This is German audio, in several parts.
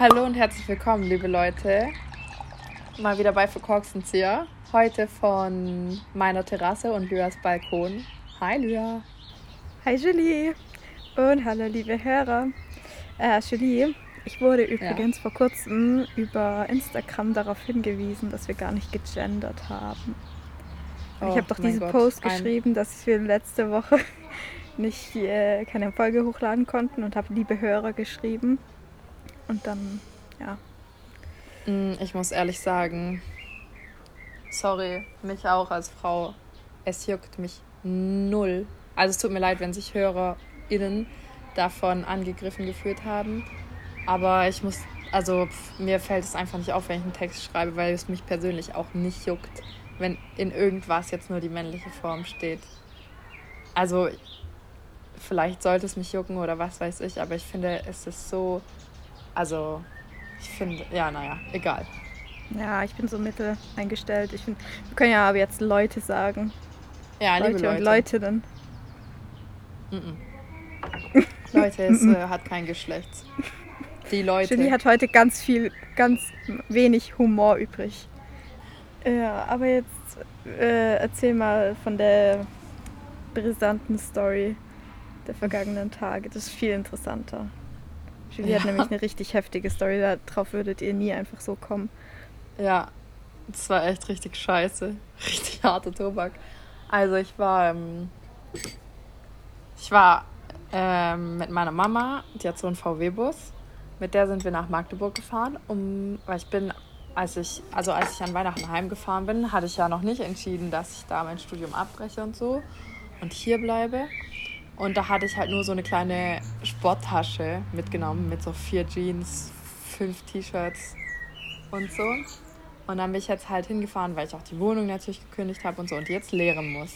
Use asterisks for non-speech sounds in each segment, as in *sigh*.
Hallo und herzlich willkommen, liebe Leute. Mal wieder bei Verkorkstenzieher. Heute von meiner Terrasse und Lyas Balkon. Hi, Lya. Hi, Julie. Und hallo, liebe Hörer. Äh, Julie, ich wurde übrigens ja. vor kurzem über Instagram darauf hingewiesen, dass wir gar nicht gegendert haben. Oh, ich habe doch diesen Gott. Post geschrieben, dass wir letzte Woche *laughs* nicht äh, keine Folge hochladen konnten und habe liebe Hörer geschrieben. Und dann, ja. Mm, ich muss ehrlich sagen, sorry, mich auch als Frau, es juckt mich null. Also es tut mir leid, wenn sich HörerInnen davon angegriffen gefühlt haben. Aber ich muss, also pff, mir fällt es einfach nicht auf, wenn ich einen Text schreibe, weil es mich persönlich auch nicht juckt, wenn in irgendwas jetzt nur die männliche Form steht. Also vielleicht sollte es mich jucken oder was weiß ich, aber ich finde, es ist so also, ich finde, ja, naja, egal. Ja, ich bin so mittel eingestellt. Ich find, wir können ja aber jetzt Leute sagen. Ja, Leute liebe Leute. und Leutinnen. Mm -mm. *laughs* Leute, es äh, hat kein Geschlecht. Die Leute. Julie hat heute ganz viel, ganz wenig Humor übrig. Ja, aber jetzt äh, erzähl mal von der brisanten Story der vergangenen Tage. Das ist viel interessanter. Julie ja. hat nämlich eine richtig heftige Story, darauf würdet ihr nie einfach so kommen. Ja, das war echt richtig scheiße. *laughs* Richtig harter Tobak. Also ich war, ähm, ich war ähm, mit meiner Mama, die hat so einen VW-Bus. Mit der sind wir nach Magdeburg gefahren, um, weil ich bin, als ich, also als ich an Weihnachten heimgefahren bin, hatte ich ja noch nicht entschieden, dass ich da mein Studium abbreche und so und hier bleibe. Und da hatte ich halt nur so eine kleine Sporttasche mitgenommen mit so vier Jeans, fünf T-Shirts und so. Und dann bin ich jetzt halt hingefahren, weil ich auch die Wohnung natürlich gekündigt habe und so und jetzt leeren muss.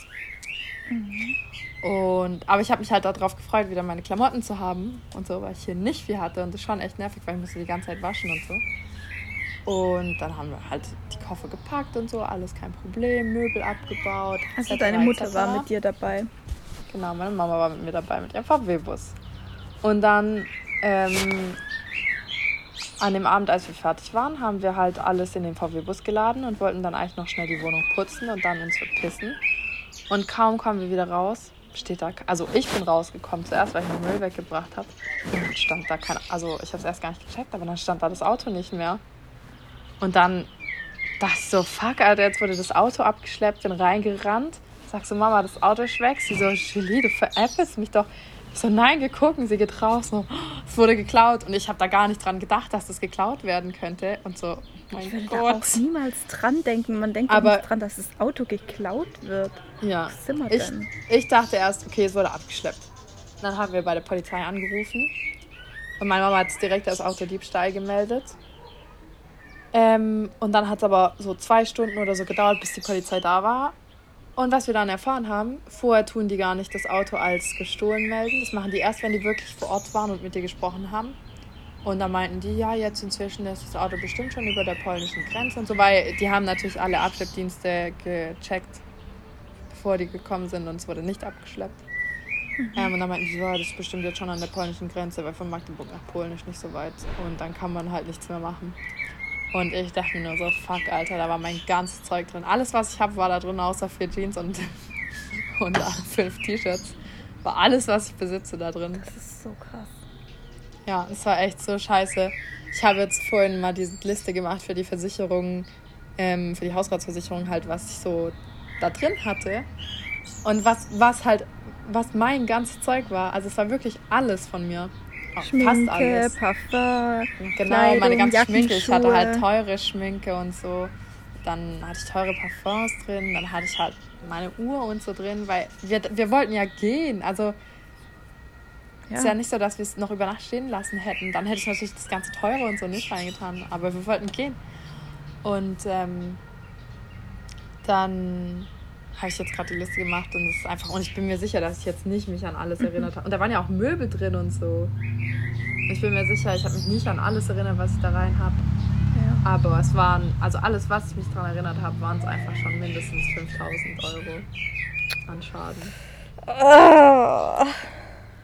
Mhm. Und, aber ich habe mich halt darauf gefreut, wieder meine Klamotten zu haben und so, weil ich hier nicht viel hatte. Und das ist schon echt nervig, weil ich musste die ganze Zeit waschen und so. Und dann haben wir halt die Koffer gepackt und so, alles kein Problem, Möbel abgebaut. Also deine Mutter war mit dir dabei? Genau, meine Mama war mit mir dabei mit ihrem VW-Bus. Und dann ähm, an dem Abend, als wir fertig waren, haben wir halt alles in den VW-Bus geladen und wollten dann eigentlich noch schnell die Wohnung putzen und dann uns verpissen. Und kaum kommen wir wieder raus, steht da, also ich bin rausgekommen zuerst, weil ich den Müll weggebracht habe. Und stand da kein, also ich habe es erst gar nicht gecheckt, aber dann stand da das Auto nicht mehr. Und dann ich so, fuck, Alter, jetzt wurde das Auto abgeschleppt, bin reingerannt Sag so, Mama, das Auto ist weg. Sie so, Julie, du veräppelst mich doch. Ich so, nein, geguckt. Und sie geht raus. So, es wurde geklaut. Und ich habe da gar nicht dran gedacht, dass das geklaut werden könnte. Und so, mein ich würde Gott. da auch niemals dran denken. Man denkt Aber, nicht dran, dass das Auto geklaut wird. Ja. Was sind wir ich, denn? ich dachte erst, okay, es wurde abgeschleppt. Dann haben wir bei der Polizei angerufen. Und meine Mama hat direkt als Autodiebstahl gemeldet. Ähm, und dann hat es aber so zwei Stunden oder so gedauert, bis die Polizei da war. Und was wir dann erfahren haben, vorher tun die gar nicht das Auto als gestohlen melden. Das machen die erst, wenn die wirklich vor Ort waren und mit dir gesprochen haben. Und dann meinten die, ja, jetzt inzwischen ist das Auto bestimmt schon über der polnischen Grenze und so, weil die haben natürlich alle Abschleppdienste gecheckt, bevor die gekommen sind und es wurde nicht abgeschleppt. Mhm. Ähm, und dann meinten die, ja, das ist bestimmt jetzt schon an der polnischen Grenze, weil von Magdeburg nach Polen ist nicht so weit. Und dann kann man halt nichts mehr machen. Und ich dachte mir nur so, fuck, Alter, da war mein ganzes Zeug drin. Alles, was ich habe, war da drin, außer vier Jeans und, *laughs* und fünf T-Shirts. War alles, was ich besitze, da drin. Das ist so krass. Ja, es war echt so scheiße. Ich habe jetzt vorhin mal diese Liste gemacht für die Versicherung, ähm, für die Hausratsversicherung halt, was ich so da drin hatte. Und was, was halt, was mein ganzes Zeug war. Also es war wirklich alles von mir. Schminke, alles. Parfum, genau, Kleidung, meine ganze Schminke. Ich hatte halt teure Schminke und so. Dann hatte ich teure Parfums drin, dann hatte ich halt meine Uhr und so drin, weil wir, wir wollten ja gehen. Also ja. ist ja nicht so, dass wir es noch über Nacht stehen lassen hätten. Dann hätte ich natürlich das ganze Teure und so nicht reingetan. Aber wir wollten gehen. Und ähm, dann habe ich jetzt gerade die Liste gemacht und es ist einfach, und ich bin mir sicher, dass ich jetzt nicht mich an alles erinnert habe. Und da waren ja auch Möbel drin und so. Ich bin mir sicher, ich habe mich nicht an alles erinnert, was ich da rein habe. Ja. Aber es waren, also alles, was ich mich daran erinnert habe, waren es einfach schon mindestens 5000 Euro an Schaden. Oh.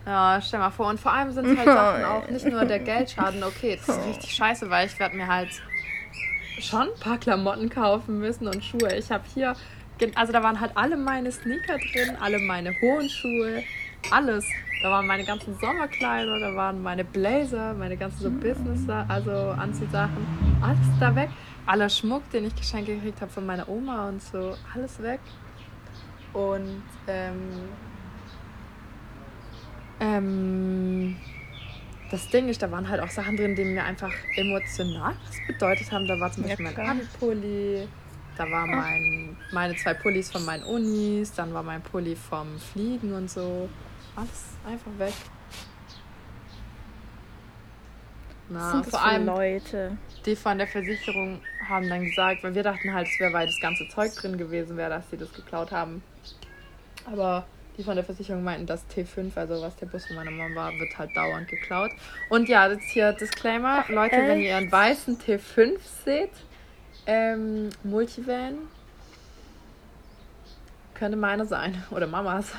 Ja, stell mal vor. Und vor allem sind es halt Sachen auch nicht nur der Geldschaden. Okay, das ist richtig scheiße, weil ich werde mir halt schon ein paar Klamotten kaufen müssen und Schuhe. Ich habe hier, also da waren halt alle meine Sneaker drin, alle meine hohen Schuhe, alles. Da waren meine ganzen Sommerkleider, da waren meine Blazer, meine ganzen so Business, also Anziehsachen, alles da weg. Aller Schmuck, den ich geschenkt gekriegt habe von meiner Oma und so, alles weg. Und ähm, ähm, das Ding ist, da waren halt auch Sachen drin, die mir einfach emotional was bedeutet haben. Da war zum Beispiel ja, mein Abi-Pulli, da war mein, meine zwei Pullis von meinen Unis, dann war mein Pulli vom Fliegen und so. Alles einfach weg. Na, vor allem Leute. Die von der Versicherung haben dann gesagt, weil wir dachten halt, es wäre, weil das ganze Zeug drin gewesen wäre, dass sie das geklaut haben. Aber die von der Versicherung meinten, dass T5, also was der Bus von meiner Mama war, wird halt dauernd geklaut. Und ja, das hier Disclaimer, Leute, echt? wenn ihr einen weißen T5 seht, ähm, Multivan, könnte meiner sein *laughs* oder Mamas.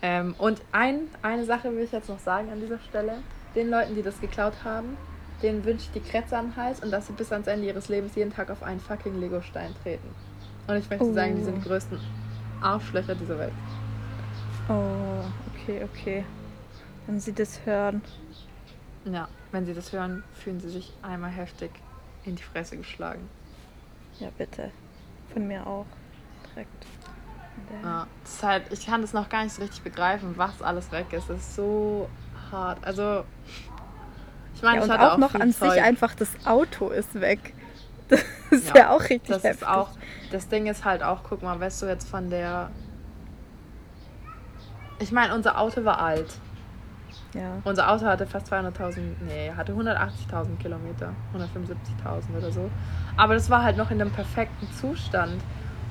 Ähm, und ein, eine Sache will ich jetzt noch sagen an dieser Stelle. Den Leuten, die das geklaut haben, denen wünsche ich die Kretze an den Hals und dass sie bis ans Ende ihres Lebens jeden Tag auf einen fucking Lego-Stein treten. Und ich möchte oh. sagen, die sind die größten Arschlöcher dieser Welt. Oh, okay, okay. Wenn sie das hören. Ja, wenn sie das hören, fühlen sie sich einmal heftig in die Fresse geschlagen. Ja, bitte. Von mir auch. Direkt. Ja, das ist halt, ich kann das noch gar nicht so richtig begreifen, was alles weg ist. Das ist so hart. Also, ich meine, ja, ich hatte auch, auch noch an Zeug. sich einfach das Auto ist weg. *laughs* Das ist ja, ja auch richtig das heftig. Ist auch, das Ding ist halt auch, guck mal, weißt du jetzt von der. Ich meine, unser Auto war alt. Ja. Unser Auto hatte fast 200.000, nee, hatte 180.000 Kilometer, 175.000 oder so. Aber das war halt noch in einem perfekten Zustand.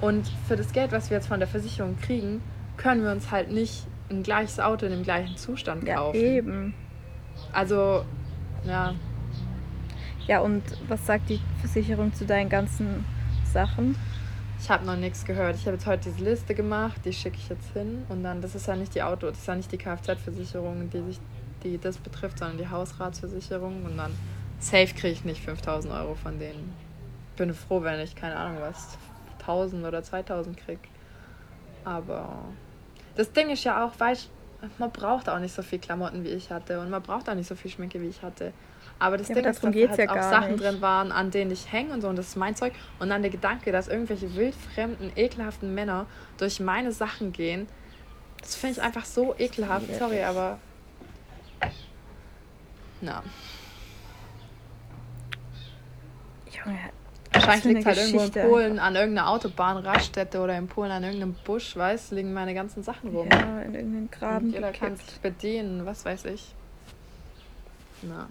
Und für das Geld, was wir jetzt von der Versicherung kriegen, können wir uns halt nicht ein gleiches Auto in dem gleichen Zustand kaufen. Ja, eben. Also, ja. Ja, und was sagt die Versicherung zu deinen ganzen Sachen? Ich habe noch nichts gehört. Ich habe jetzt heute diese Liste gemacht, die schicke ich jetzt hin. Und dann, das ist ja nicht die Auto, das ist ja nicht die Kfz-Versicherung, die sich die das betrifft, sondern die Hausratsversicherung. Und dann safe kriege ich nicht 5000 Euro von denen. Bin froh, wenn ich, keine Ahnung was, 1000 oder 2000 krieg. Aber das Ding ist ja auch, weißt man braucht auch nicht so viel Klamotten wie ich hatte und man braucht auch nicht so viel Schminke wie ich hatte. Aber das ja, Ding ist, dass da halt ja auch Sachen nicht. drin waren, an denen ich hänge und so und das ist mein Zeug. Und dann der Gedanke, dass irgendwelche wildfremden, ekelhaften Männer durch meine Sachen gehen, das finde ich einfach so ekelhaft. Sorry, aber. Na. Junge, Wahrscheinlich liegt halt irgendwo in Polen an irgendeiner Autobahnraststätte oder in Polen an irgendeinem Busch, weißt liegen meine ganzen Sachen rum. Ja, in irgendeinem Graben. Und jeder kann es bedienen, was weiß ich. Na.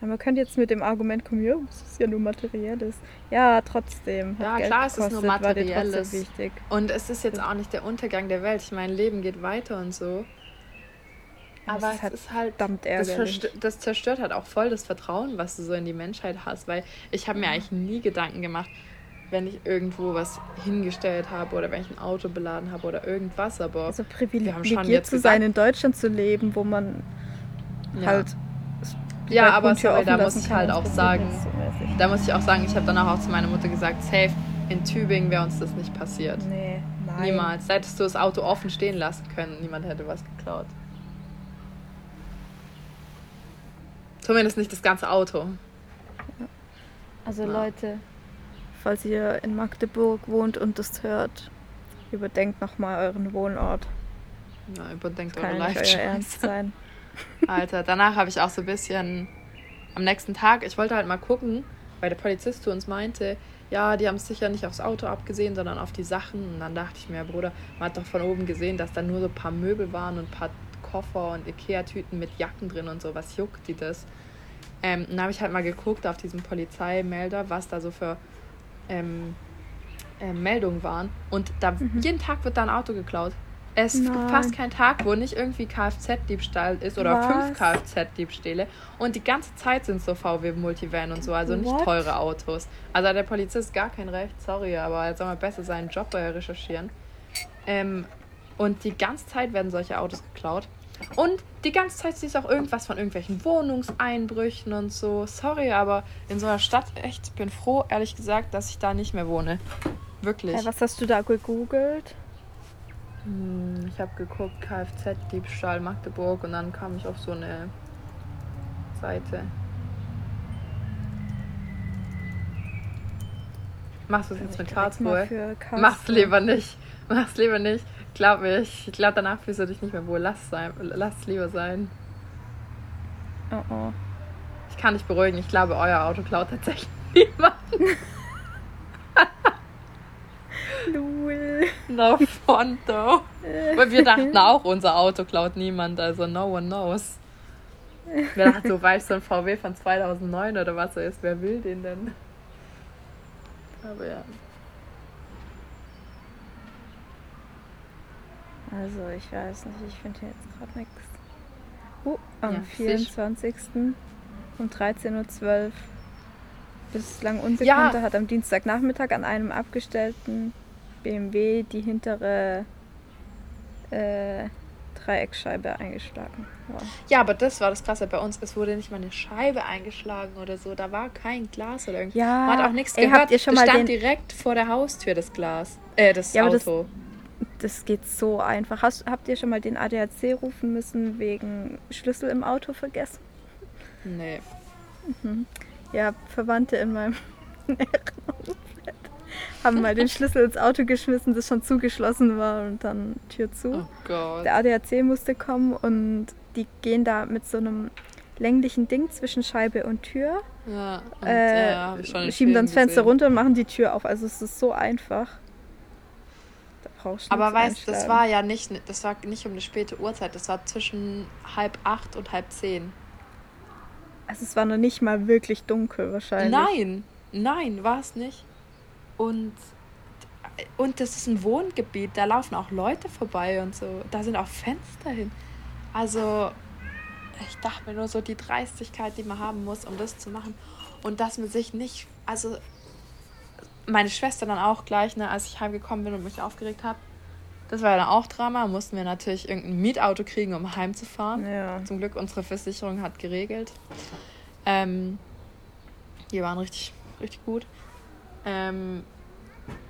Ja, man könnte jetzt mit dem Argument kommen, ja, es ist ja nur materielles. Ja, trotzdem. Ja, klar, es ist nur materielles. Wichtig. Und es ist jetzt auch nicht der Untergang der Welt. Ich meine, Leben geht weiter und so. Aber es ist halt, das, zerstört, das zerstört halt auch voll das Vertrauen, was du so in die Menschheit hast, weil ich habe mir eigentlich nie Gedanken gemacht, wenn ich irgendwo was hingestellt habe oder wenn ich ein Auto beladen habe oder irgendwas, aber also privilegiert zu sein, in Deutschland zu leben, wo man ja. halt ja, aber sorry, da muss ich halt auch sagen, da muss ich auch sagen, ich habe danach auch zu meiner Mutter gesagt, safe, in Tübingen wäre uns das nicht passiert. Nee, nein. Niemals. Hättest du das Auto offen stehen lassen können, niemand hätte was geklaut. Zumindest nicht das ganze Auto. Also ja. Leute, falls ihr in Magdeburg wohnt und das hört, überdenkt nochmal euren Wohnort. Ja, überdenkt das eure live euer Ernst sein. *laughs* Alter, danach habe ich auch so ein bisschen am nächsten Tag, ich wollte halt mal gucken, weil der Polizist zu uns meinte, ja, die haben es sicher nicht aufs Auto abgesehen, sondern auf die Sachen. Und dann dachte ich mir, Bruder, man hat doch von oben gesehen, dass da nur so ein paar Möbel waren und ein paar Koffer und Ikea-Tüten mit Jacken drin und so. Was juckt die das? Ähm, dann habe ich halt mal geguckt auf diesem Polizeimelder, was da so für ähm, äh, Meldungen waren. Und da mhm. jeden Tag wird da ein Auto geklaut. Es Nein. gibt fast keinen Tag, wo nicht irgendwie Kfz-Diebstahl ist oder Was? fünf Kfz-Diebstähle. Und die ganze Zeit sind so VW Multivan und so, also nicht What? teure Autos. Also der Polizist gar kein Recht, sorry, aber er soll mal besser seinen Job recherchieren. Ähm, Und die ganze Zeit werden solche Autos geklaut. Und die ganze Zeit siehst du auch irgendwas von irgendwelchen Wohnungseinbrüchen und so. Sorry, aber in so einer Stadt, echt, ich bin froh, ehrlich gesagt, dass ich da nicht mehr wohne. Wirklich. Hey, was hast du da gegoogelt? Hm, ich habe geguckt, Kfz-Diebstahl Magdeburg und dann kam ich auf so eine Seite. Machst du es jetzt mit Karlsruhe? Mach's lieber nicht. *laughs* Mach's lieber nicht. Glaub mir, ich, ich glaube, danach fühlst du dich nicht mehr wohl. Lass, sein, lass es lieber sein. Oh oh. Ich kann dich beruhigen. Ich glaube, euer Auto klaut tatsächlich *laughs* niemanden. *laughs* No fun though. Weil wir dachten *laughs* auch, unser Auto klaut niemand. Also no one knows. Wir dachten, so weißt du, ein VW von 2009 oder was er ist. Wer will den denn? Aber ja. Also, ich weiß nicht, ich finde hier jetzt gerade nichts. Uh, am ja, 24. um 13.12 Uhr bislang Unbekannter ja. hat am Dienstagnachmittag an einem abgestellten BMW die hintere äh, Dreieckscheibe eingeschlagen. Wow. Ja, aber das war das Krasse bei uns. Es wurde nicht mal eine Scheibe eingeschlagen oder so. Da war kein Glas oder irgendwas. Ja, Man hat auch nichts ey, gehört. Habt ihr schon das mal stand den... direkt vor der Haustür, das Glas. Äh, das ja, Auto. Das, das, geht so einfach. Hast, habt ihr schon mal den ADAC rufen müssen wegen Schlüssel im Auto vergessen? Nee. Mhm. Ja, Verwandte in meinem *laughs* haben mal den Schlüssel ins Auto geschmissen, das schon zugeschlossen war und dann Tür zu. Oh Gott. Der ADAC musste kommen und die gehen da mit so einem länglichen Ding zwischen Scheibe und Tür. Ja, und, äh, ja, schieben dann das Fenster gesehen. runter und machen die Tür auf. Also es ist so einfach. Da brauchst du Aber weißt du, das war ja nicht, das war nicht um eine späte Uhrzeit, das war zwischen halb acht und halb zehn. Also es war noch nicht mal wirklich dunkel wahrscheinlich. Nein, nein, war es nicht. Und, und das ist ein Wohngebiet, da laufen auch Leute vorbei und so. Da sind auch Fenster hin. Also, ich dachte mir nur so die Dreistigkeit, die man haben muss, um das zu machen. Und dass man sich nicht, also meine Schwester dann auch gleich, ne, als ich heimgekommen bin und mich aufgeregt habe. Das war ja dann auch Drama. Mussten wir natürlich irgendein Mietauto kriegen, um heimzufahren. Ja. Zum Glück, unsere Versicherung hat geregelt. Ähm, die waren richtig, richtig gut. Ähm,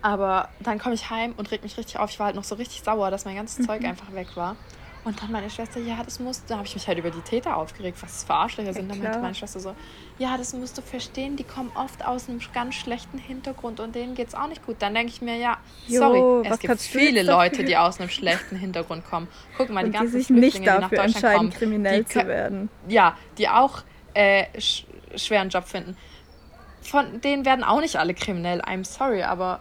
aber dann komme ich heim und reg mich richtig auf. Ich war halt noch so richtig sauer, dass mein ganzes mhm. Zeug einfach weg war. Und dann meine Schwester, ja, das musst du. Da habe ich mich halt über die Täter aufgeregt, was für Arschlöcher sind. Ja, dann meinte meine Schwester so, ja, das musst du verstehen, die kommen oft aus einem ganz schlechten Hintergrund und denen geht es auch nicht gut. Dann denke ich mir, ja, sorry, jo, es gibt viele Leute, die aus einem schlechten Hintergrund kommen. Guck mal, die ganzen die sich Flüchtlinge, nicht dafür die nach Deutschland kommen, kriminell die, zu werden. Ja, die auch äh, sch schweren Job finden von denen werden auch nicht alle kriminell. I'm sorry, aber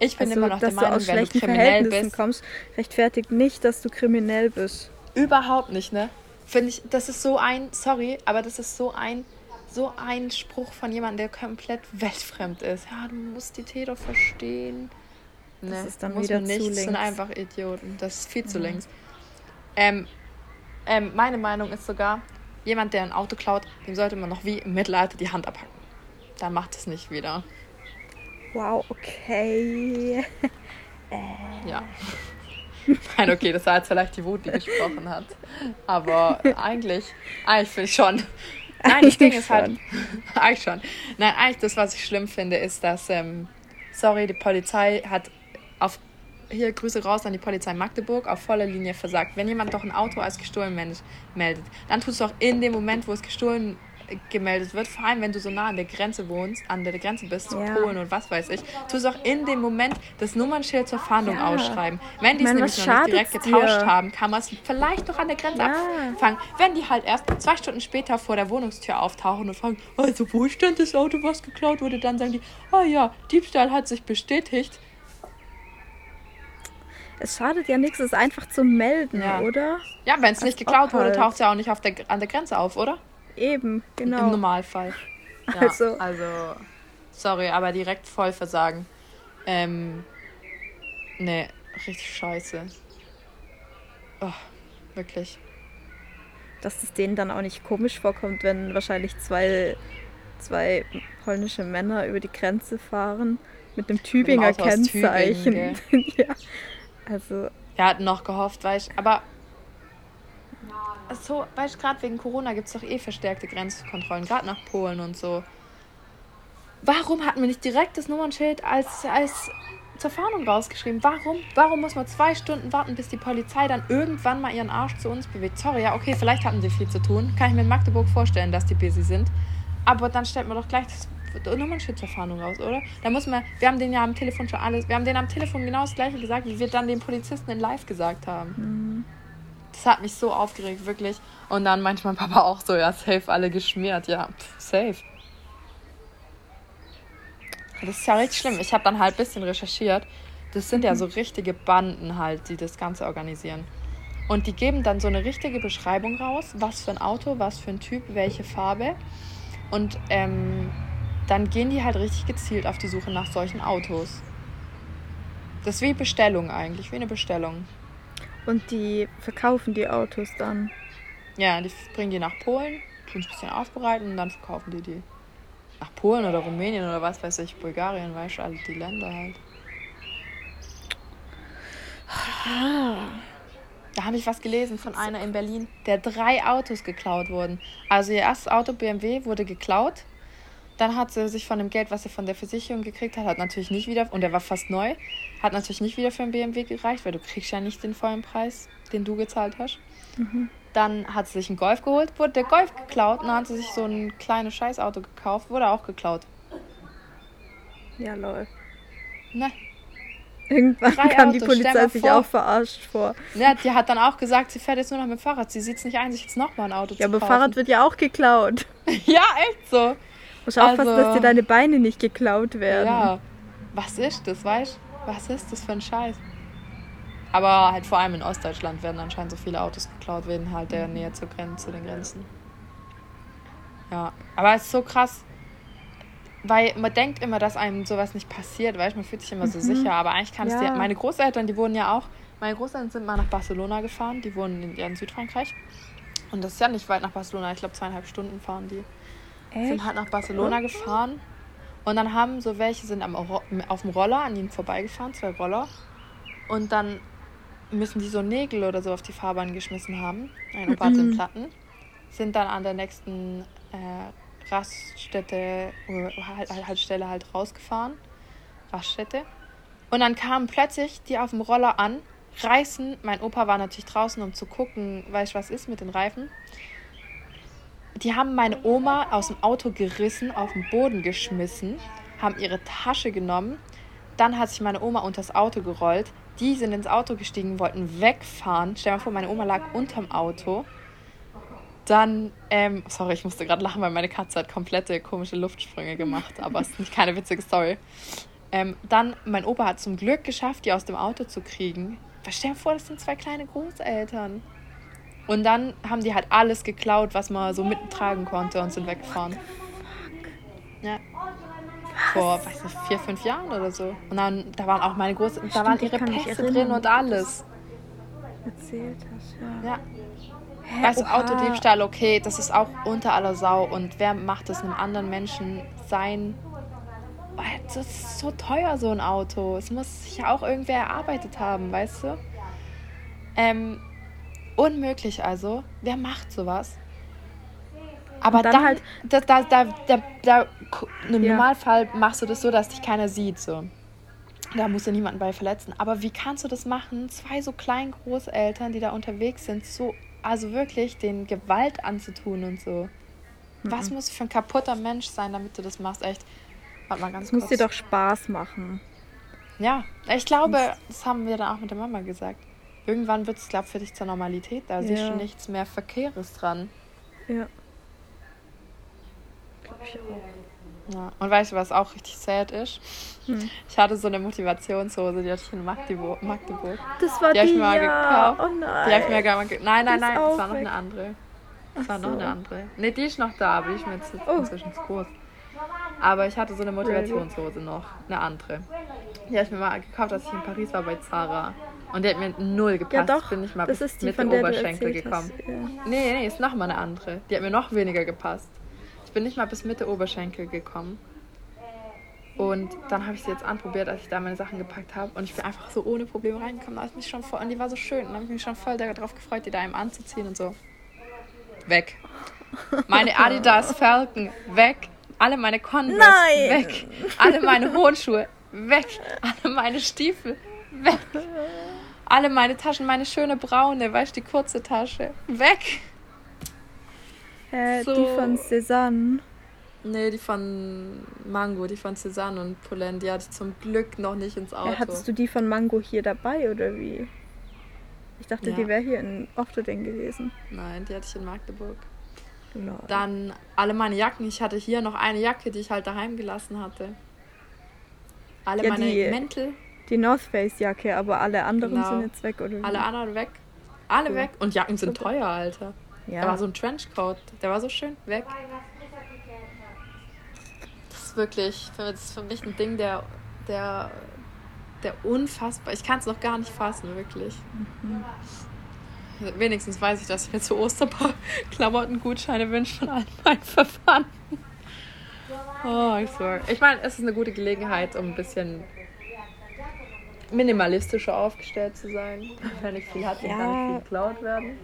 ich bin also, immer noch der Meinung, wenn du kriminell bist, kommst, rechtfertigt nicht, dass du kriminell bist. Überhaupt nicht, ne? Finde ich, das ist so ein, sorry, aber das ist so ein, so ein Spruch von jemandem, der komplett weltfremd ist. Ja, du musst die Täter verstehen. Ne, das ist dann muss wieder nicht. zu links. Das sind einfach Idioten. Das ist viel zu mhm. links. Ähm, ähm, meine Meinung ist sogar, jemand, der ein Auto klaut, dem sollte man noch wie im Mittelalter die Hand abhacken. Da macht es nicht wieder. Wow, okay. *laughs* äh. Ja. Nein, okay, das war jetzt vielleicht die Wut, die gesprochen hat. Aber eigentlich, eigentlich finde ich schon. Nein, das Ding ist halt. *laughs* eigentlich schon. Nein, eigentlich das, was ich schlimm finde, ist, dass, ähm, sorry, die Polizei hat auf. Hier Grüße raus an die Polizei Magdeburg auf voller Linie versagt. Wenn jemand doch ein Auto als gestohlen meldet, dann tust du auch in dem Moment, wo es gestohlen gemeldet wird, vor allem wenn du so nah an der Grenze wohnst, an der Grenze bist zu ja. Polen und was weiß ich, tust du auch in dem Moment das Nummernschild zur Fahndung ja. ausschreiben. Wenn die es nämlich noch nicht direkt getauscht dir? haben, kann man es vielleicht noch an der Grenze ja. abfangen. Wenn die halt erst zwei Stunden später vor der Wohnungstür auftauchen und fragen, also wo stand das Auto, was geklaut wurde, dann sagen die, ah oh ja, Diebstahl hat sich bestätigt. Es schadet ja nichts, es einfach zu melden, ja. oder? Ja, wenn es nicht geklaut wurde, taucht es ja auch nicht auf der, an der Grenze auf, oder? Eben, genau. Im Normalfall. *laughs* Ja, also. also, sorry, aber direkt voll versagen. Ähm, nee, richtig scheiße. Oh, wirklich. Dass es denen dann auch nicht komisch vorkommt, wenn wahrscheinlich zwei, zwei polnische Männer über die Grenze fahren mit einem Tübinger mit Kennzeichen. *laughs* ja, also Wir hatten noch gehofft, weißt aber so, weißt du, gerade wegen Corona gibt es doch eh verstärkte Grenzkontrollen, gerade nach Polen und so. Warum hatten wir nicht direkt das Nummernschild als, als zur Fahndung rausgeschrieben? Warum? Warum muss man zwei Stunden warten, bis die Polizei dann irgendwann mal ihren Arsch zu uns bewegt? Sorry, ja, okay, vielleicht hatten sie viel zu tun. Kann ich mir in Magdeburg vorstellen, dass die busy sind. Aber dann stellt man doch gleich das Nummernschild zur Fahndung raus, oder? Da muss man, wir haben den ja am Telefon schon alles, wir haben den am Telefon genau das gleiche gesagt, wie wir dann den Polizisten in live gesagt haben. Mhm. Das hat mich so aufgeregt, wirklich. Und dann manchmal Papa auch so, ja, safe alle geschmiert. Ja, pff, safe. Das ist ja richtig schlimm. Ich habe dann halt ein bisschen recherchiert. Das sind ja so richtige Banden halt, die das Ganze organisieren. Und die geben dann so eine richtige Beschreibung raus, was für ein Auto, was für ein Typ, welche Farbe. Und ähm, dann gehen die halt richtig gezielt auf die Suche nach solchen Autos. Das ist wie Bestellung eigentlich, wie eine Bestellung. Und die verkaufen die Autos dann? Ja, die bringen die nach Polen, tun es ein bisschen aufbereiten und dann verkaufen die die. Nach Polen oder Rumänien oder was weiß ich, Bulgarien, weißt du, alle die Länder halt. Da habe ich was gelesen von einer in Berlin, der drei Autos geklaut wurden. Also ihr erstes Auto BMW wurde geklaut. Dann hat sie sich von dem Geld, was sie von der Versicherung gekriegt hat, hat natürlich nicht wieder, und der war fast neu, hat natürlich nicht wieder für ein BMW gereicht, weil du kriegst ja nicht den vollen Preis, den du gezahlt hast. Mhm. Dann hat sie sich einen Golf geholt, wurde der Golf geklaut und dann hat sie sich so ein kleines Scheißauto gekauft, wurde auch geklaut. Ja, lol. Ne. Irgendwann Drei kam Autos, die Polizei sich auch verarscht vor. Ja, die hat dann auch gesagt, sie fährt jetzt nur noch mit dem Fahrrad. Sie sieht es nicht ein, sich jetzt nochmal ein Auto ja, zu kaufen. Ja, aber Fahrrad wird ja auch geklaut. *laughs* ja, echt so. Muss also, aufpassen, dass dir deine Beine nicht geklaut werden. Ja. Was ist das, weißt du? Was ist das für ein Scheiß? Aber halt vor allem in Ostdeutschland werden anscheinend so viele Autos geklaut, wegen halt der Nähe zur Grenze, zu den Grenzen. Ja, aber es ist so krass, weil man denkt immer, dass einem sowas nicht passiert, weißt man fühlt sich immer so mhm. sicher, aber eigentlich kann es ja. dir. Meine Großeltern, die wohnen ja auch, meine Großeltern sind mal nach Barcelona gefahren, die wohnen in, in Südfrankreich. Und das ist ja nicht weit nach Barcelona, ich glaube zweieinhalb Stunden fahren die. Echt? Sind halt nach Barcelona gefahren. Und dann haben so welche sind am, auf dem Roller an ihnen vorbeigefahren, zwei Roller. Und dann müssen die so Nägel oder so auf die Fahrbahn geschmissen haben. Ein Opa hatte Platten. Sind dann an der nächsten äh, Raststätte, halt, halt, Haltestelle halt rausgefahren. Raststätte. Und dann kamen plötzlich die auf dem Roller an, reißen. Mein Opa war natürlich draußen, um zu gucken, weißt du, was ist mit den Reifen. Die haben meine Oma aus dem Auto gerissen, auf den Boden geschmissen, haben ihre Tasche genommen. Dann hat sich meine Oma unter das Auto gerollt, die sind ins Auto gestiegen, wollten wegfahren. Stell dir mal vor, meine Oma lag unterm Auto. Dann, ähm, sorry, ich musste gerade lachen, weil meine Katze hat komplette komische Luftsprünge gemacht, aber es ist nicht keine witzige Story. Ähm, dann, mein Opa hat zum Glück geschafft, die aus dem Auto zu kriegen. Stell dir vor, das sind zwei kleine Großeltern. Und dann haben die halt alles geklaut, was man so mittragen konnte und sind weggefahren. Ja vor, weiß nicht, vier, fünf Jahren oder so. Und dann, da waren auch meine großen, da waren ihre Pässe drin und alles. Erzählt hast, ja. Ja. Hä, weißt du, Autodiebstahl, okay, das ist auch unter aller Sau. Und wer macht das einem anderen Menschen sein? Das ist so teuer, so ein Auto. Es muss sich ja auch irgendwer erarbeitet haben, weißt du? Ähm, unmöglich also. Wer macht sowas? Aber dann, dann, halt, da, da, da, da, da, im ja. Normalfall machst du das so, dass dich keiner sieht. So. Da musst du niemanden bei verletzen. Aber wie kannst du das machen? Zwei so kleinen Großeltern, die da unterwegs sind, so, also wirklich den Gewalt anzutun und so. Mhm. Was muss für ein kaputter Mensch sein, damit du das machst? Echt. Warte mal ganz das kurz. muss dir doch Spaß machen. Ja, ich glaube, das haben wir dann auch mit der Mama gesagt. Irgendwann wird es, glaube ich, für dich zur Normalität. Da ja. siehst du nichts mehr Verkehres dran. Ja ich auch. Ja. Und weißt du, was auch richtig sad ist? Hm. Ich hatte so eine Motivationshose, die hatte ich in Magdeburg. Magdeburg. Das war die, die habe ich mal ja. gekauft. Oh nein. Die habe ich mir gar mal ge Nein, nein, nein, das war noch eine andere. Das war so. noch eine andere. Ne, die ist noch da, aber die ist mir jetzt oh. inzwischen zu groß. Aber ich hatte so eine Motivationshose noch, eine andere. Die habe ich mir mal gekauft, als ich in Paris war bei Zara. Und die hat mir null gepasst. Ja, doch. Bin ich mal das ist die, mit von Oberschenkel gekommen. Hast, ja. Nee, nee, ist nochmal eine andere. Die hat mir noch weniger gepasst. Ich bin nicht mal bis Mitte Oberschenkel gekommen. Und dann habe ich sie jetzt anprobiert, als ich da meine Sachen gepackt habe. Und ich bin einfach so ohne Probleme reingekommen. Da ich mich schon voll, und die war so schön. Und da habe ich mich schon voll darauf gefreut, die da eben anzuziehen und so. Weg. Meine Adidas Falcon, weg. Alle meine Converse, Nein. weg. Alle meine hohen Schuhe, weg. Alle meine Stiefel, weg. Alle meine Taschen, meine schöne braune, weißt du, die kurze Tasche, weg. Äh, So. Die von Cézanne. Nee, die von Mango, die von Cézanne und Polen, die hatte ich zum Glück noch nicht ins Auto. Ja, hattest du die von Mango hier dabei oder wie? Ich dachte, Ja. die wäre hier in Ofterding gewesen. Nein, die hatte ich in Magdeburg. Lol. Dann alle meine Jacken. Ich hatte hier noch eine Jacke, die ich halt daheim gelassen hatte. Alle Ja, meine die- Mäntel, Die North Face Jacke, aber alle anderen Genau. sind jetzt weg, oder wie? alle anderen weg. Alle Cool. weg. Und Jacken sind Super. teuer, Alter. Ja. Da war so ein Trenchcoat. Der war so schön weg. Das ist wirklich, das ist für mich ein Ding, der, der, der unfassbar. Ich kann es noch gar nicht fassen, wirklich. Mhm. Wenigstens weiß ich, dass ich mir zu Osterpaar Klamottengutscheine wünsche von all meinen Verwandten. Oh, ich swear. Ich meine, es ist eine gute Gelegenheit, um ein bisschen minimalistischer aufgestellt zu sein. Wenn nicht viel hat, dann kann Ja. nicht viel geklaut werden.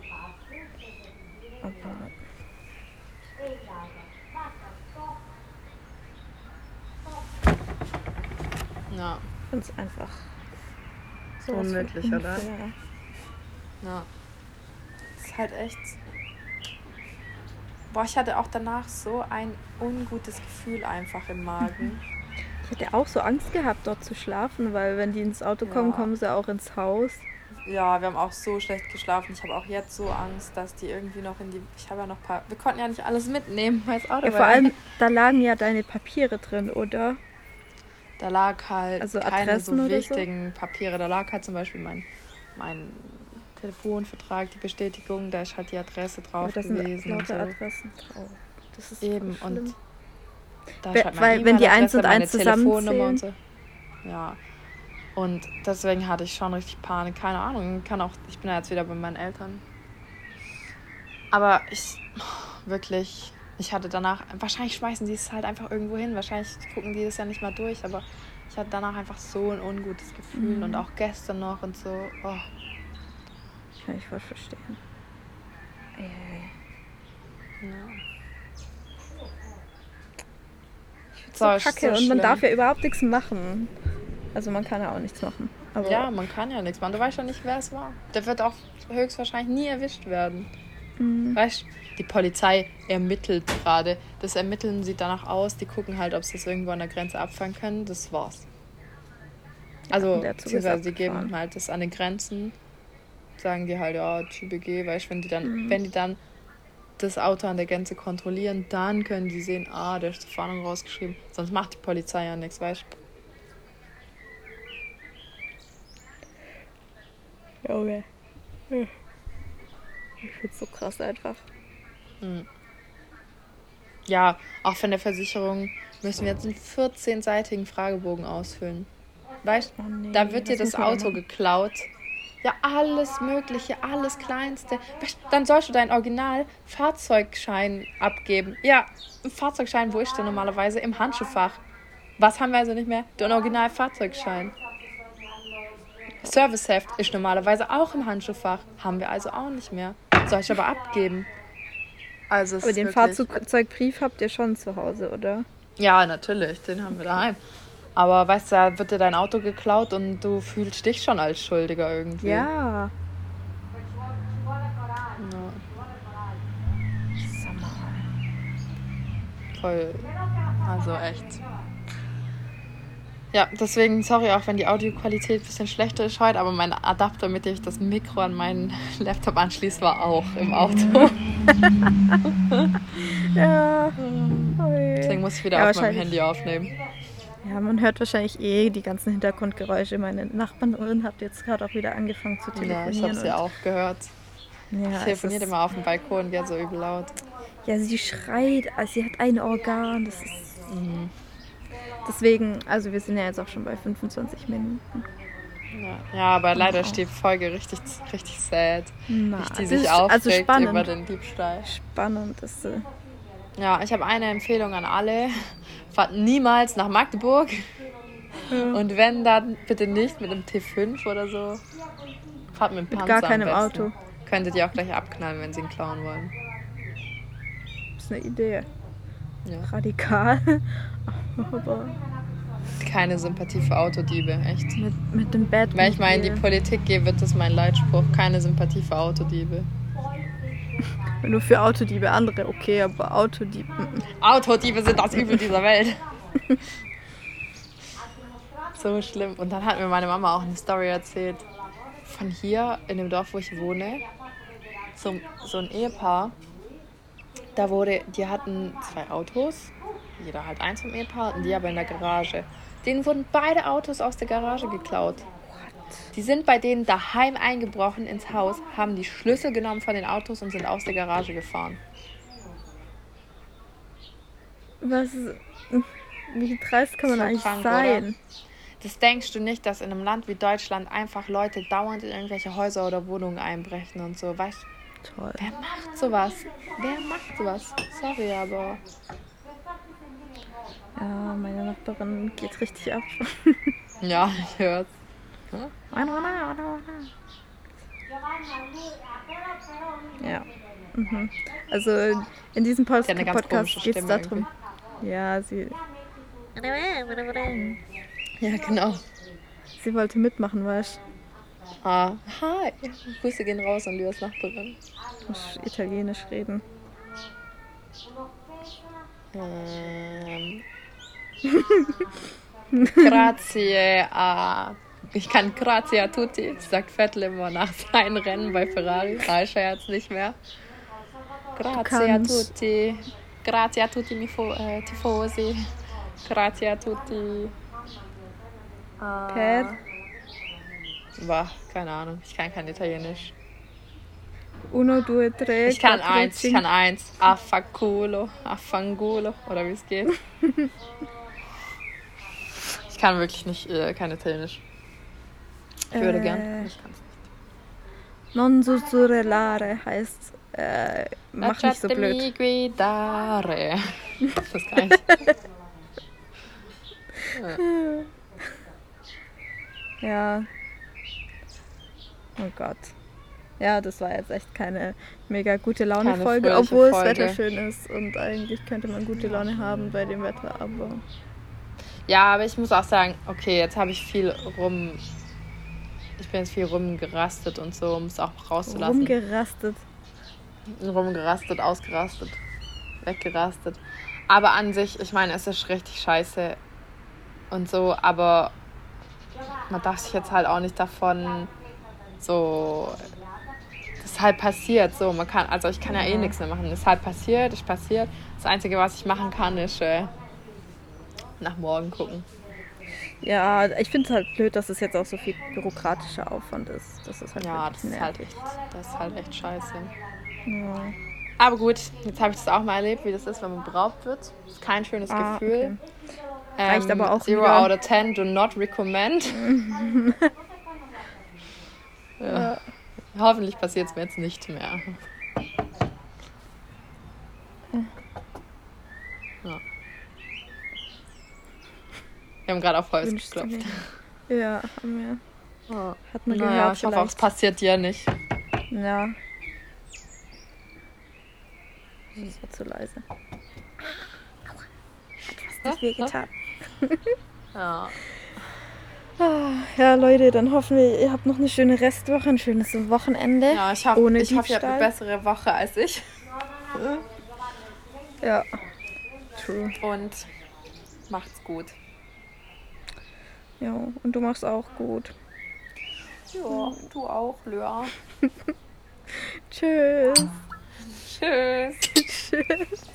Aber finde es einfach So unmöglich, oder? Ja. Das ist halt echt. Boah, ich hatte auch danach so ein ungutes Gefühl einfach im Magen. *laughs* Ich hätte auch so Angst gehabt, dort zu schlafen, weil wenn die ins Auto kommen, Ja. kommen sie auch ins Haus. Ja, wir haben auch so schlecht geschlafen. Ich habe auch jetzt so Angst, dass die irgendwie noch in die. Ich habe ja noch ein paar. Wir konnten ja nicht alles mitnehmen, das Auto Ja, vor allem, da lagen ja deine Papiere drin, oder? Da lag halt Also keine Adressen so oder so? wichtigen Papiere. Da lag halt zum Beispiel mein, mein Telefonvertrag, die Bestätigung, da ist halt die Adresse drauf Aber da sind gewesen. und so. Adressen drauf. Das ist Eben, und. Da ist halt weil wenn die eins und eins zusammenzählen. so. Ja. Und deswegen hatte ich schon richtig Panik. Keine Ahnung. Kann auch, ich bin ja jetzt wieder bei meinen Eltern. Aber ich, wirklich, ich hatte danach, wahrscheinlich schmeißen die es halt einfach irgendwo hin. Wahrscheinlich gucken die das ja nicht mal durch. Aber ich hatte danach einfach so ein ungutes Gefühl. Mhm. Und auch gestern noch und so. Oh, Kann ich voll verstehen. Ey, ey. ja. So So, kacke so und man darf ja überhaupt nichts machen. Also man kann ja auch nichts machen. Aber Ja, man kann ja nichts machen. Du weißt ja nicht, wer es war. Der wird auch höchstwahrscheinlich nie erwischt werden. Mhm. Weißt die Polizei ermittelt gerade. Das Ermitteln sieht danach aus. Die gucken halt, ob sie das irgendwo an der Grenze abfangen können. Das war's. Also, ist beziehungsweise die geben halt das an den Grenzen. Sagen die halt, ja, TBG, weißt wenn die dann, Mhm. wenn die dann das Auto an der Grenze kontrollieren, dann können die sehen, ah, da ist die Fahndung rausgeschrieben. Sonst macht die Polizei ja nichts, weißt Junge. Ich find's so krass einfach. Hm. Ja, auch von der Versicherung müssen wir jetzt einen 14-seitigen Fragebogen ausfüllen. Weißt Oh nee, da wird dir das Auto geklaut. Ja, alles Mögliche, alles Kleinste. Dann sollst du deinen Original-Fahrzeugschein abgeben. Ja, ein Fahrzeugschein, wo ist der normalerweise? Im Handschuhfach. Was haben wir also nicht mehr? Den Original-Fahrzeugschein. Serviceheft ist normalerweise auch im Handschuhfach. Haben wir also auch nicht mehr. Soll ich aber abgeben. Also es Aber den Fahrzeugbrief habt ihr schon zu Hause, oder? Ja, natürlich, den haben wir daheim. Aber weißt du, da wird dir dein Auto geklaut und du fühlst dich schon als Schuldiger irgendwie. Ja. Mal. voll. Also echt. Ja, deswegen, sorry auch, wenn die Audioqualität ein bisschen schlechter ist heute, aber mein Adapter, mit dem ich das Mikro an meinen *laughs* Laptop anschließe, war auch im Auto. *laughs* Ja. Deswegen muss ich wieder Ja, auf meinem. Handy aufnehmen. Ja, man hört wahrscheinlich eh die ganzen Hintergrundgeräusche. Meine Nachbarin hat jetzt gerade auch wieder angefangen zu Ja, telefonieren. ich habe sie und- auch gehört. Ja, Ich ist- immer auf dem Balkon, die hat so übel laut. Ja, sie schreit, also sie hat ein Organ. Das ist. Mhm. Deswegen, also wir sind ja jetzt auch schon bei 25 Minuten. Ja, ja aber leider Wow. ist die Folge richtig, richtig sad. Na, die sich ist aufregt also spannend. über den Diebstahl. Spannend ist sie. Ja, ich habe eine Empfehlung an alle. Fahrt niemals nach Magdeburg. Ja. Und wenn, dann bitte nicht mit einem T5 oder so. Fahrt mit Mit gar keinem Auto. Könntet ihr auch gleich abknallen, wenn sie ihn klauen wollen. Das ist eine Idee. Ja. Radikal. Aber keine Sympathie für Autodiebe, echt. Mit, mit dem Bett. Wenn ich mal in die Politik gehe, wird das mein Leitspruch. Keine Sympathie für Autodiebe. *laughs* Du für Autodiebe andere, okay, aber Autodiebe. Autodiebe sind das Übel dieser Welt. *laughs* so schlimm. Und dann hat mir meine Mama auch eine Story erzählt. Von hier in dem Dorf, wo ich wohne, so, so ein Ehepaar. Da wurde, die hatten zwei Autos, jeder halt eins vom Ehepaar, und die aber in der Garage. Denen wurden beide Autos aus der Garage geklaut. Die sind bei denen daheim eingebrochen ins Haus, haben die Schlüssel genommen von den Autos und sind aus der Garage gefahren. Was? Wie dreist kann man eigentlich krank, sein? Oder? Das denkst du nicht, dass in einem Land wie Deutschland einfach Leute dauernd in irgendwelche Häuser oder Wohnungen einbrechen und so, weißt Toll. Wer macht sowas? Wer macht sowas? Sorry, aber. Ja, meine Nachbarin geht richtig ab. *laughs* ja, ich hör's. Ja. Mhm. Also in diesem Post Podcast geht es darum. Ja, sie. Ja, genau. Sie wollte mitmachen, weißt du? Ah, hi. Grüße gehen raus an Lyas Nachbarin. Muss Italienisch reden. Ähm. Grazie a ich kann grazie a tutti, sagt Vettel immer nach seinen Rennen bei Ferrari. Reicher jetzt nicht mehr. Grazie a tutti. Grazie a tutti mi äh, tifosi. Grazie a tutti. Uh, per? Boah, keine Ahnung. Ich kann kein Italienisch. Uno, due, tre. Ich kann quattro, eins, ich kann eins. Affanculo, affangulo, oder wie es geht. *laughs* ich kann wirklich nicht, äh, kein Italienisch. Ich würde äh, gern. Ich kann es nicht. Non sussurrelare heißt, äh, mach nicht so blöd. Guidare. *laughs* Das kann ich. ja. ja. Oh Gott. Ja, das war jetzt echt keine mega gute Laune-Folge, obwohl Folge. das Wetter schön ist und eigentlich könnte man gute Laune haben bei dem Wetter, aber. Ja, aber ich muss auch sagen, okay, jetzt habe ich viel rum ich bin jetzt viel rumgerastet und so, um es auch rauszulassen. Rumgerastet. Rumgerastet, ausgerastet, weggerastet. Aber an sich, ich meine, es ist richtig scheiße und so, aber man darf sich jetzt halt auch nicht davon so. Das ist halt passiert, so. Man kann, also ich kann ja eh nichts mehr machen. Das ist halt passiert, ist passiert. Das Einzige, was ich machen kann, ist äh, nach morgen gucken. Ja, ich finde es halt blöd, dass es jetzt auch so viel bürokratischer Aufwand ist. Das ist halt ja, das ist halt, echt, das ist halt echt scheiße. Ja. Aber gut, jetzt habe ich das auch mal erlebt, wie das ist, wenn man beraubt wird. Das ist kein schönes ah, Gefühl. Okay. Reicht ähm, aber auch Zero wieder. out of ten, do not recommend. *laughs* ja. Ja. Hoffentlich passiert es mir jetzt nicht mehr. Wir haben gerade auf Holz Wünschst geklopft. Ja, haben wir. Oh. Hat man naja, gehört. Ich hoffe, es passiert dir nicht. Ja. Das war zu leise. Hat was nicht wehgetan. *laughs* ja. Ah, ja, Leute, dann hoffen wir, ihr habt noch eine schöne Restwoche, ein schönes Wochenende. Ja, ich, ohne ich hoffe, ihr habt eine bessere Woche als ich. Ja, true. Und macht's gut. Ja, und du machst auch gut. Ja, du auch, Lea. *laughs* Tschüss. Tschüss. *laughs* Tschüss.